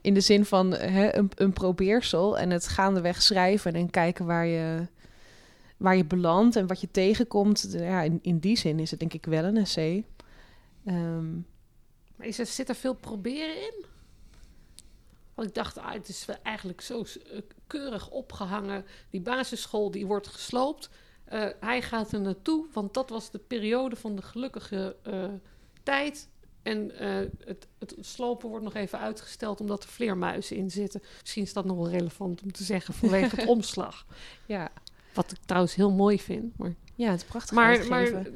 in de zin van hè, een, een probeersel en het gaandeweg schrijven en kijken waar je, waar je belandt en wat je tegenkomt. Ja, in, in die zin is het denk ik wel een essay. Ehm, Maar is er, zit er veel proberen in? Want ik dacht, ah, het is eigenlijk zo eh, keurig opgehangen. Die basisschool die wordt gesloopt. Eh, hij gaat er naartoe, want dat was de periode van de gelukkige eh, tijd. En eh, het, het slopen wordt nog even uitgesteld omdat er vleermuizen in zitten. Misschien is dat nog wel relevant om te zeggen vanwege het [LAUGHS] omslag. ja. Wat ik trouwens heel mooi vind. Maar, ja, het is prachtig maar, maar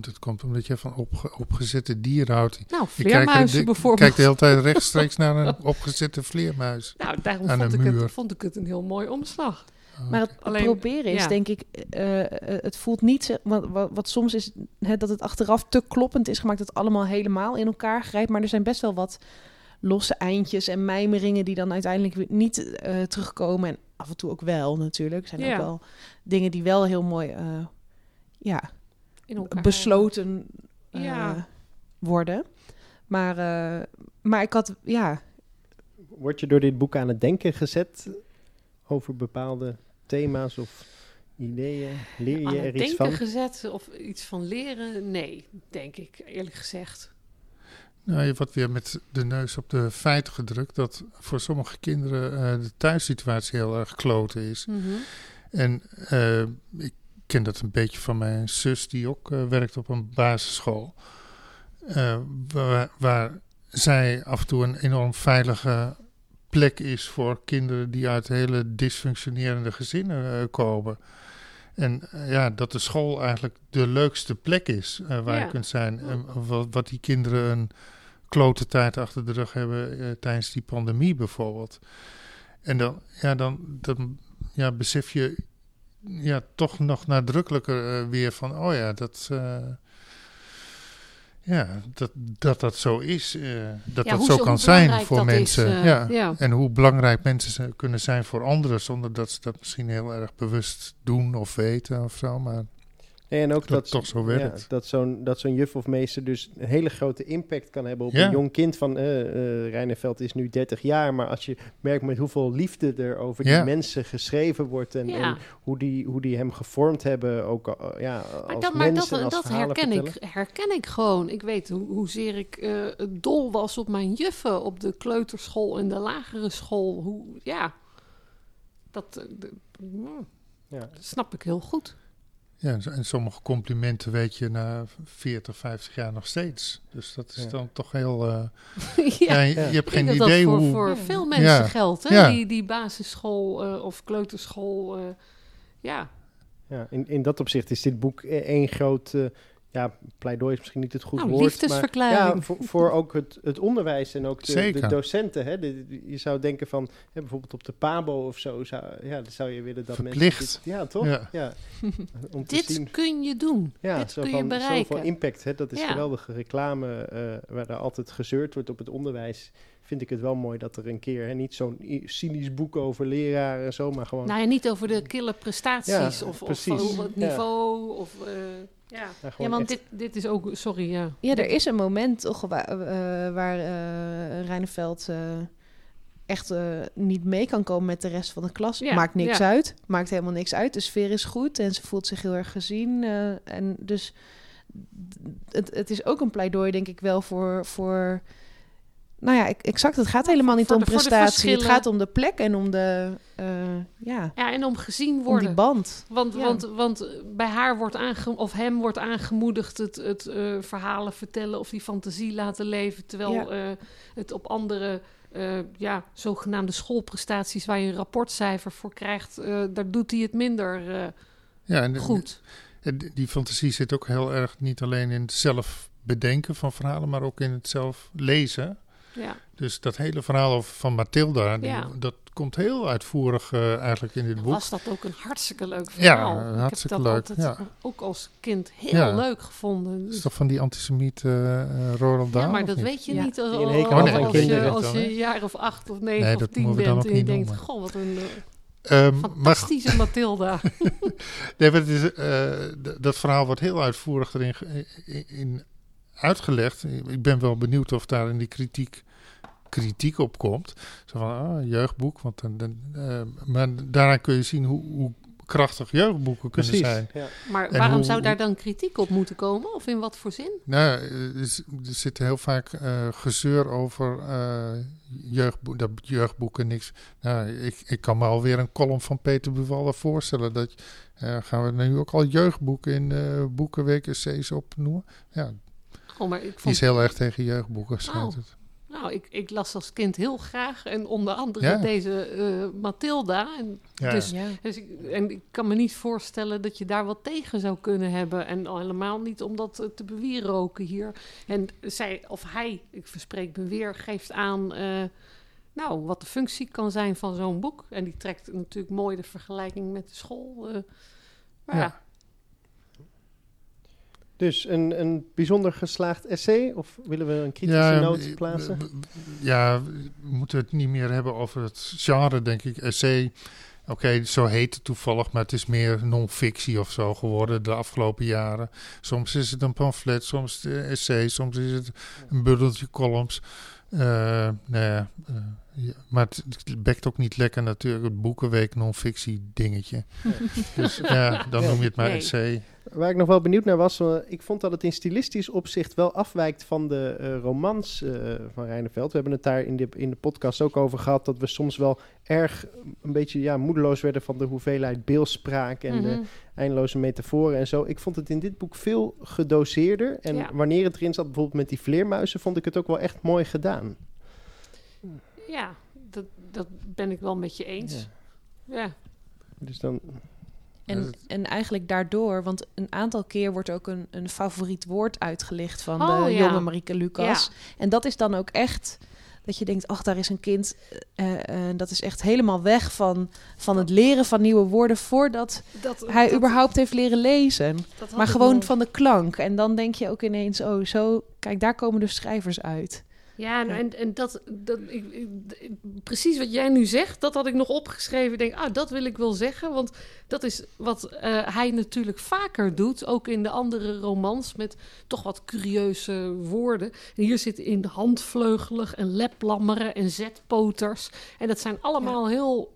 het komt omdat je van opge, opgezette dieren houdt. nou, Je vleermuizen kijkt, de- bijvoorbeeld. Kijk de hele tijd rechtstreeks [LAUGHS] naar een opgezette vleermuis. Nou, daarom aan vond een ik, muur. het, vond ik het een heel mooi omslag. Oh, Maar het. Alleen- proberen is, ja. denk ik, eh, eh, het voelt niet, wat, wat, wat soms is hè, dat het achteraf te kloppend is gemaakt, dat het allemaal helemaal in elkaar grijpt. Maar er zijn best wel wat losse eindjes en mijmeringen die dan uiteindelijk weer niet eh, terugkomen. En af en toe ook wel natuurlijk. Er zijn Ja. ook wel dingen die wel heel mooi eh, ja, In elkaar. besloten eh, Ja. worden. Maar, eh, maar ik had, ja, Word je door dit boek aan het denken gezet over bepaalde thema's of ideeën? Leer je Aan er het iets denken van? gezet of iets van leren? Nee, denk ik, eerlijk gezegd. Nou, je wordt weer met de neus op de feiten gedrukt dat voor sommige kinderen eh, de thuissituatie heel erg kloten is. Mhm. En eh, ik ken dat een beetje van mijn zus, die ook eh, werkt op een basisschool. Eh, waar, waar zij af en toe een enorm veilige plek is voor kinderen die uit hele dysfunctionerende gezinnen eh, komen. En eh, ja, dat de school eigenlijk de leukste plek is eh, waar Ja. je kunt zijn. En wat, wat die kinderen een klote tijd achter de rug hebben tijdens die pandemie bijvoorbeeld. En dan, ja, dan, dan ja, besef je ja, toch nog nadrukkelijker weer van, oh ja, dat, ja, dat, dat dat zo is. eh, dat Ja, dat zo kan zijn voor is, mensen. eh, ja. ja. En hoe belangrijk mensen kunnen zijn voor anderen, zonder dat ze dat misschien heel erg bewust doen of weten of zo. Maar Nee, en ook dat dat, toch zo ja, werkt. dat zo'n dat zo'n juf of meester dus een hele grote impact kan hebben op Ja. een jong kind van eh eh, Reineveld is nu 30 jaar, maar als je merkt met hoeveel liefde er over die Ja. mensen geschreven wordt en, Ja. en hoe, die, hoe die hem gevormd hebben, ook eh, ja, Maar als dat, maar dat, als dat herken, ik, herken ik gewoon. Ik weet hoe, hoezeer ik eh, dol was op mijn juffen op de kleuterschool en de lagere school. Hoe, ja, dat, de- Ja. dat snap ik heel goed. Ja, en sommige complimenten weet je na 40, 50 jaar nog steeds. Dus dat is Ja. dan toch heel... eh, [LAUGHS] ja, ja, je, hebt ik geen denk dat idee dat voor, hoe... voor veel mensen Ja. geldt, hè? Ja. Die, die basisschool eh, of kleuterschool. eh, ja, Ja, in, in dat opzicht is dit boek eh, één groot eh, ja, pleidooi is misschien niet het goede Nou, woord. liefdesverklaring. Maar, ja, voor, voor ook het, het onderwijs en ook de, docenten. Hè? De- de- je zou denken van, hè, bijvoorbeeld op de PABO of zo, zou, ja, dan zou je willen dat Verplicht. mensen... dit- ja, toch? Ja. Ja. [LAUGHS] Om te Dit zien. kun je doen. Ja, Dit zo kun je bereiken. Zoveel impact, hè? dat is Ja. geweldige reclame eh, waar er altijd gezeurd wordt op het onderwijs. Vind ik het wel mooi dat er een keer, hè, niet zo'n cynisch boek over leraren en zo, maar gewoon... Nou ja, niet over de kille prestaties Ja, of, of het Ja. niveau. Of, eh, ja. ja, want echt- dit, dit is ook... Sorry, ja. Ja, er is een moment toch waar, eh, waar eh Reineveld eh, echt eh, niet mee kan komen met de rest van de klas. Ja, Maakt niks ja. uit. Maakt helemaal niks uit. De sfeer is goed en ze voelt zich heel erg gezien. eh, en dus het, het is ook een pleidooi, denk ik wel, voor... voor nou ja, ik- exact. Het gaat helemaal niet voor om prestatie. Het gaat om de plek en om de... eh, ja, Ja, en om gezien om die worden. band. Want, Ja. want, want bij haar wordt aange of hem wordt aangemoedigd het, het eh, verhalen vertellen of die fantasie laten leven. Terwijl Ja. eh, het op andere eh, ja, zogenaamde schoolprestaties waar je een rapportcijfer voor krijgt, eh, daar doet hij het minder eh, Ja, en de- goed. en die fantasie zit ook heel erg niet alleen in het zelf bedenken van verhalen, maar ook in het zelf lezen. Ja. Dus dat hele verhaal over van Mathilda, die- Ja. dat komt heel uitvoerig eh, eigenlijk in dit boek. Was dat ook een hartstikke leuk Ja, verhaal? Ik hartstikke heb dat leuk, altijd ja. ook als kind heel Ja. leuk gevonden. Dat is toch van die antisemiet eh eh, Roald Dahl? ja, maar dat niet? weet je Ja. niet als, hekel als- aan als je, als je een jaar of acht of negen Nee, of tien bent en je denkt, noemen. goh, wat een Ehm, eh, maar fantastische [LAUGHS] Mathilda. Nee, maar het is, eh, dat verhaal wordt heel uitvoerig erin in uitgelegd. Ik ben wel benieuwd of daar in die kritiek kritiek op komt. Zo van, ah, jeugdboek. Want dan, dan, eh, maar daaraan kun je zien hoe, hoe krachtig jeugdboeken kunnen Precies. zijn. Ja. Maar En waarom hoe- zou daar dan kritiek op moeten komen? Of in wat voor zin? Nou, er, is- er zit heel vaak eh, gezeur over eh jeugdboek, dat jeugdboeken niks. Nou, ik, ik kan me alweer een column van Peter Buwalda voorstellen. Dat eh, gaan we nu ook al jeugdboeken in eh boekenweek essays opnoemen. Ja, Oh, maar ik die vond... is heel erg tegen jeugdboeken. schijnt Oh. het. Nou, ik, ik las als kind heel graag. En onder andere Ja. deze eh, Mathilda. En, Ja. dus, Ja. dus ik, en ik kan me niet voorstellen dat je daar wat tegen zou kunnen hebben. En al helemaal niet om dat eh, te bewieroken hier. En zij, of hij, ik verspreek me weer, geeft aan... eh, nou, wat de functie kan zijn van zo'n boek. En die trekt natuurlijk mooi de vergelijking met de school. eh. maar Ja. Dus een, een bijzonder geslaagd essay? Of willen we een kritische noot eh, plaatsen? w- w- Ja, we moeten het niet meer hebben over het genre, denk ik. Essay, oké, zo heet het toevallig, maar het is meer non-fictie of zo geworden de afgelopen jaren. Soms is het een pamflet, soms een essay, soms is het een bundeltje columns. Eh, nou ja, eh, ja, maar het, het bekt ook niet lekker natuurlijk, het boekenweek non-fictie dingetje. [LAUGHS] dus ja, dan noem je het maar Nee. essay. Waar ik nog wel benieuwd naar was, eh, ik vond dat het in stilistisch opzicht wel afwijkt van de eh, romans eh, van Reineveld. We hebben het daar in de, in de podcast ook over gehad, dat we soms wel erg een beetje ja, moedeloos werden van de hoeveelheid beeldspraak en de Mhm. eindeloze metaforen en zo. Ik vond het in dit boek veel gedoseerder. En Ja. wanneer het erin zat, bijvoorbeeld met die vleermuizen, vond ik het ook wel echt mooi gedaan. Ja, dat, dat ben ik wel met je eens. Ja. Dus dan, En, en eigenlijk daardoor, want een aantal keer wordt ook een, een favoriet woord uitgelicht van Oh, de ja. jonge Marieke Lucas. En dat is dan ook echt dat je denkt, ach, daar is een kind. eh, eh, dat is echt helemaal weg van, van het leren van nieuwe woorden voordat Dat, hij dat- überhaupt heeft leren lezen. Maar gewoon nog- van de klank. En dan denk je ook ineens, oh, zo, kijk, daar komen de schrijvers uit. Ja, en, en, en dat, dat ik, ik- d- precies wat jij nu zegt, dat had ik nog opgeschreven. Ik denk, ah, dat wil ik wel zeggen. Want dat is wat eh, hij natuurlijk vaker doet, ook in de andere romans, met toch wat curieuze woorden. En hier zit in handvleugelig en leplammeren en zetpoters. En dat zijn allemaal heel.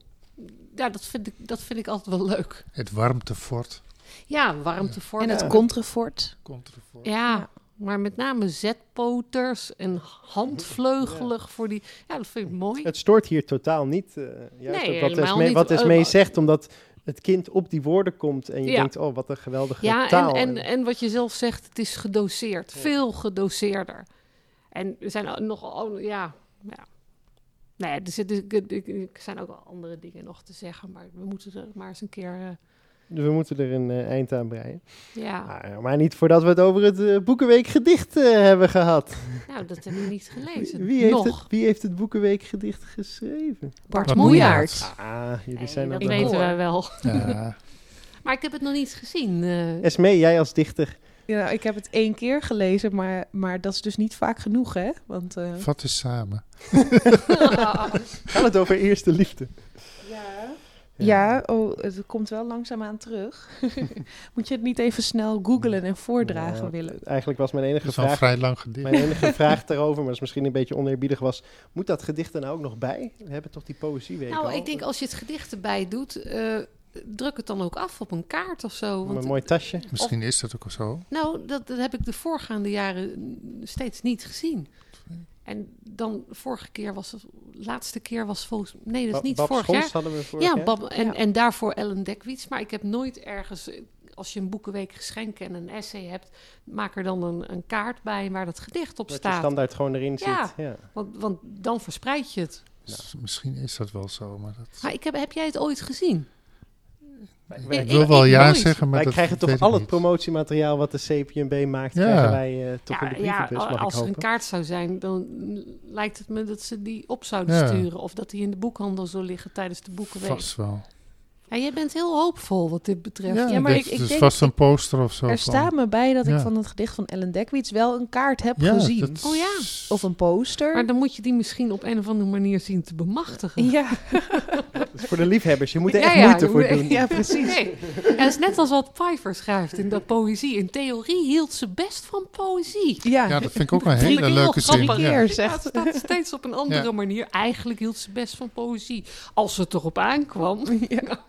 Ja, dat vind, ik, dat vind ik altijd wel leuk. Het warmtefort. Ja, warmtevort. En het contrefort. Contrefort. Ja, Ja. Maar met name zetpoters en handvleugelig voor die... Ja, dat vind ik mooi. het stoort hier totaal niet. eh juist Nee, wat Esmee, niet. wat Eh, Esmee zegt, omdat het kind op die woorden komt en je Ja. denkt, oh, wat een geweldige Ja, en, taal. en, en wat je zelf zegt, het is gedoseerd. Veel gedoseerder. En er zijn nog... oh, ja, ja. Nee, er, zit, er, er- er zijn ook wel andere dingen nog te zeggen. Maar we moeten er maar eens een keer... eh, Dus we moeten er een eh, eind aan breien. Ja, Maar, maar niet voordat we het over het eh, Boekenweek gedicht eh, hebben gehad. nou, dat heb ik niet gelezen. Wie heeft, Nog. het, wie heeft het Boekenweek gedicht geschreven? Bart Moejaert. Ah, jullie Nee, zijn dat weten wij wel. Ja, [LAUGHS] Maar ik heb het nog niet gezien. eh. Esmee, jij als dichter. Ja, ik heb het één keer gelezen, maar, maar dat is dus niet vaak genoeg, hè? Want eh, vat eens samen. [LAUGHS] Gaat het over eerste liefde? ja, oh, het komt wel langzaamaan terug. [LAUGHS] Moet je het niet even snel googlen en voordragen Nou, willen? Eigenlijk was mijn Dat enige is al een vraag... vrij lang gedicht. Mijn enige [LAUGHS] vraag daarover, maar dat is misschien een beetje oneerbiedig, was... Moet dat gedicht er nou ook nog bij? We hebben toch die poëzieweek nou, al? ik denk als je het gedicht erbij doet, eh, druk het dan ook af op een kaart of zo. Want een mooi tasje. Misschien is dat ook al zo. Nou, dat, dat heb ik de voorgaande jaren steeds niet gezien. En dan vorige keer was het, laatste keer was volgens nee, dat is Ba- niet Bab vorig Schons jaar. hadden we vorig Ja, jaar. Bab, en, Ja. en daarvoor Ellen Dekwits. Maar ik heb nooit ergens, als je een boekenweek geschenken en een essay hebt, maak er dan een, een kaart bij waar dat gedicht op Dat je staat. standaard gewoon erin Ja. zit. Ja. Want, want dan verspreid je het. Misschien is dat wel zo, maar dat... Maar ik heb, heb jij het ooit gezien? Wij, Ik- wil wel ik ja nooit. zeggen, maar wij dat krijgen toch al het promotiemateriaal wat de CPNB maakt, Ja. krijgen wij eh, toch ja, in de ja, brievenbus, mag als ik er een kaart zou zijn, dan lijkt het me dat ze die op zouden Ja. sturen. Of dat die in de boekhandel zou liggen tijdens de boekenweek. Vast wel. Ja, jij bent heel hoopvol wat dit betreft. Ja, Ja, maar dit ik- ik is denk- vast een poster of zo. Er van- staat me bij dat ik van het gedicht van Ellen Dekwits wel een kaart heb Ja, gezien. dat Oh ja. Of een poster. Maar dan moet je die misschien op een of andere manier zien te bemachtigen. Ja, voor de liefhebbers, je moet er Ja, echt ja, moeite voor doen. ja, precies. Nee. Het is net als wat Pfeiffer schrijft in dat poëzie. In theorie hield ze best van poëzie. Ja, Ja, dat vind ik ook een hele keer leuke zin. keer Ja, zegt. het staat steeds op een andere Ja. manier. Eigenlijk hield ze best van poëzie. Als het erop aankwam. Ja.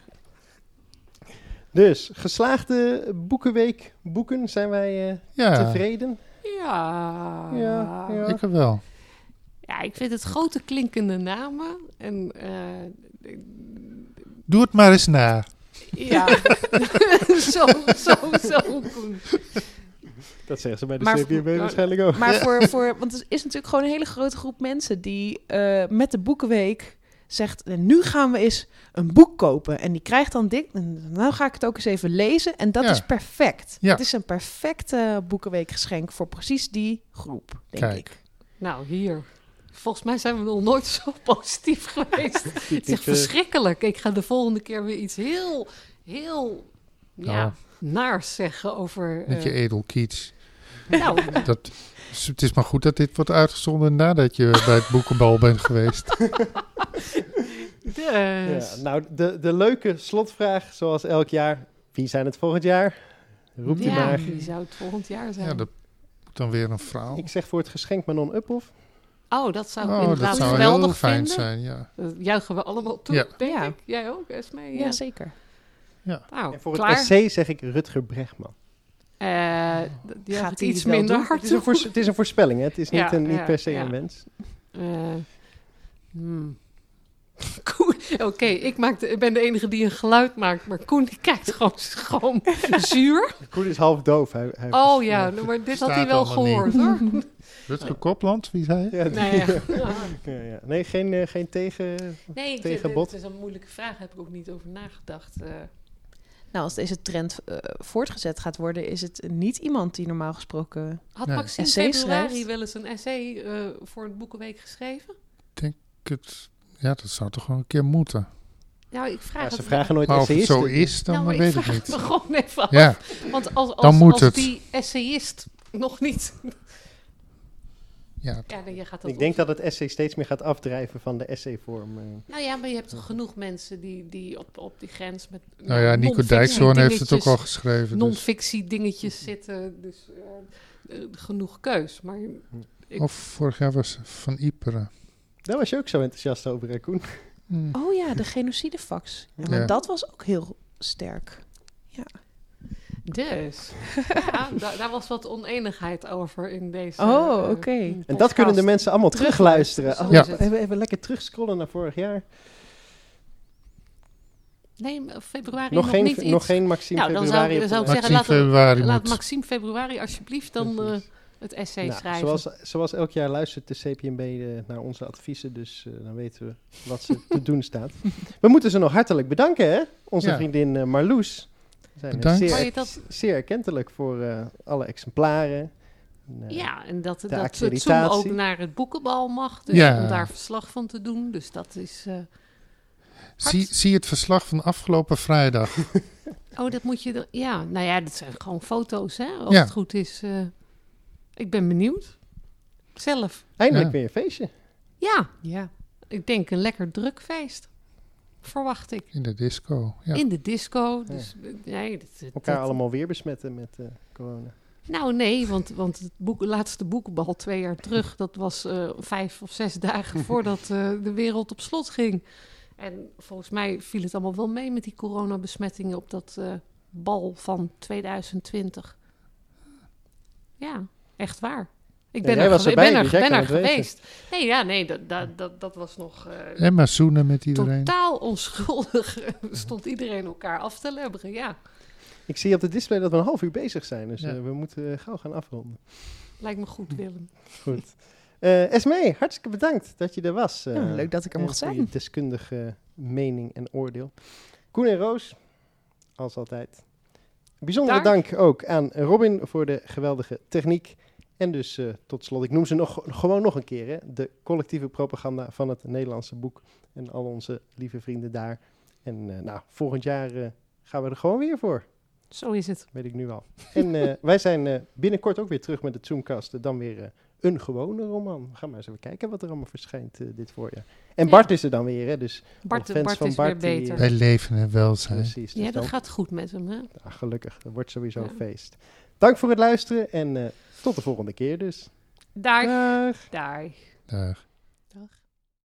Dus, geslaagde boekenweek boeken, zijn wij eh, Ja, tevreden? Ja. Ja, ja. ik wel. Ja, ik vind het grote klinkende namen. En eh, Doe het maar eens na. ja, [LAUGHS] [LAUGHS] zo, zo, zo. Dat zeggen ze bij de Maar- CPNB waarschijnlijk ook. Maar [LAUGHS] voor, voor, want het is natuurlijk gewoon een hele grote groep mensen die eh, met de boekenweek zegt, "En nu gaan we eens een boek kopen. En die krijgt dan dik, en nou ga ik het ook eens even lezen. En dat Ja. is perfect. Ja. Het is een perfecte boekenweekgeschenk voor precies die groep, denk Kijk. ik. Nou, hier. Volgens mij zijn we nog nooit zo [LAUGHS] positief geweest. [LAUGHS] Het is echt eh, verschrikkelijk. Ik ga de volgende keer weer iets heel, heel ja, Oh. naars zeggen over... Met je eh, edel kiets. nou, [LAUGHS] Dat, het is maar goed dat dit wordt uitgezonden nadat je bij het boekenbal bent geweest. Dus... Ja, nou, de, de leuke slotvraag, zoals elk jaar. Wie zijn het volgend jaar? Roept u ja, maar. wie zou het volgend jaar zijn? Ja, dat moet dan weer een vrouw. Ik zeg voor het geschenk Manon Uphoff. Oh, dat zou ik Oh, inderdaad dat zou geweldig heel fijn vinden. zijn, ja. Dat juichen we allemaal toe, Ja. denk Ja. ik. Jij ook, Esme? Ja, Ja. zeker. Nou, En voor het essay zeg ik Rutger Bregman. Eh, d- die Gaat iets minder doen? hard Het is een, het is een voorspelling, hè? Het is niet, Ja, een, niet ja, per se ja. een wens. Eh, hmm. [LAUGHS] Koen, oké, ik, maak de- ik ben de enige die een geluid maakt, maar Koen die kijkt gewoon, gewoon [LAUGHS] zuur. Koen is half doof. Hij, hij Oh ja, nou, maar dit had hij wel gehoord hoor. [LAUGHS] Rutger Kopland, wie zei? Ja, Nee, ja. nee geen, eh, geen tegen... nee ik, Tegen dit- bot. het is een moeilijke vraag, heb ik ook niet over nagedacht. eh. Nou, als deze trend eh, voortgezet gaat worden, is het niet iemand die normaal gesproken... had Nee. Maxime Essay februari schrijft? wel eens een essay eh, voor het Boekenweek geschreven? Ik het, ja, dat zou toch wel een keer moeten. Nou, ik vraag Ja, het ze vragen nooit Maar of het zo is, dan nou, maar weet ik ik vraag het niet. me gewoon even af. Ja, Want als, als, Dan moet als het. die essayist nog niet... ja, Ja, nee, je gaat dat Ik denk dat het essay steeds meer gaat afdrijven van de essayvorm. eh. Nou ja, maar je hebt toch genoeg mensen die, die op, op die grens met... nou ja, Nico Dijkshoorn heeft het ook al geschreven. Dus. Non-fictie dingetjes zitten, dus eh, eh, genoeg keus. Maar ik- Of vorig jaar was Van Iperen. Daar was je ook zo enthousiast over, hè, Koen. Hm. Oh ja, de genocidefax. Ja, dat was ook heel sterk. dus, [LAUGHS] ja, da- daar was wat oneenigheid over in deze Oh, eh, oké. En En dat kunnen de mensen allemaal terugluisteren. Oh. Even, even lekker terugscrollen naar vorig jaar. Nee, februari Nog, nog, geen, niet iets. nog geen Maxime Nou, dan februari. zou, op zou ik zeggen, laat, februari laat moet. Maxime februari alsjeblieft dan eh. Het essay Nou, schrijven. zoals, zoals elk jaar luistert de CPNB eh, naar onze adviezen, dus eh, dan weten we wat ze te doen staat. We moeten ze nog hartelijk bedanken, hè? Onze Ja. vriendin eh, Marloes. We zijn Bedankt. zeer, dat- zeer erkentelijk voor eh, alle exemplaren. En, eh, Ja, en dat, dat het Zoom ook naar het boekenbal mag. Dus Ja. om daar verslag van te doen. Dus dat is... eh, Zie, zie het verslag van afgelopen vrijdag. [LAUGHS] Oh, dat moet je... dan- Ja, nou ja, dat zijn gewoon foto's, hè? Als Ja. het goed is. Ik ben benieuwd. Zelf. Eindelijk Ja. weer een feestje. Ja, Ja. ik denk een lekker druk feest. Verwacht ik. In de disco. Ja. In de disco. Dus, eh, nee, dat, dat- Elkaar dat- allemaal weer besmetten met eh, corona. Nou nee, want, want het boek, laatste boekenbal twee jaar terug... dat was eh, vijf of zes dagen [LAUGHS] voordat eh, de wereld op slot ging. En volgens mij viel het allemaal wel mee met die coronabesmettingen... op dat eh, bal van 2020. Ja, echt waar. Ik ben er, erbij, ben er, dus ben er geweest. Nee, ja, nee, dat, dat, dat, dat was nog... eh, En maar zoenen met iedereen. Totaal onschuldig [LAUGHS] stond iedereen elkaar af te lebberen, ja. Ik zie op het display dat we een half uur bezig zijn. Dus Ja. eh, we moeten eh, gauw gaan afronden. Lijkt me goed, Willem. [LAUGHS] Goed. Eh Esmee, hartstikke bedankt dat je er was. eh, Ja, leuk dat ik er eh, mocht voor je zijn. deskundige mening en oordeel. Koen en Roos, als altijd. Bijzondere Dank. dank ook aan Robin voor de geweldige techniek. En dus eh, tot slot, ik noem ze nog, gewoon nog een keer, hè, de collectieve propaganda van het Nederlandse boek. En al onze lieve vrienden daar. En eh, nou, volgend jaar eh, gaan we er gewoon weer voor. Zo is het. Weet ik nu al. En eh, [LAUGHS] wij zijn eh, binnenkort ook weer terug met de Zoomcast. Dan weer eh, een gewone roman. We gaan maar eens even kijken wat er allemaal verschijnt dit voorjaar. En Ja. Bart is er dan weer, hè? Dus Bart, fans Bart van is Bart weer beter. Bij leven en welzijn. precies. Dus Ja, dat dan- gaat goed met hem, hè? ja, gelukkig, dat wordt sowieso Ja. een feest. Dank voor het luisteren en eh, tot de volgende keer dus. Daar, Dag. daar. Dag.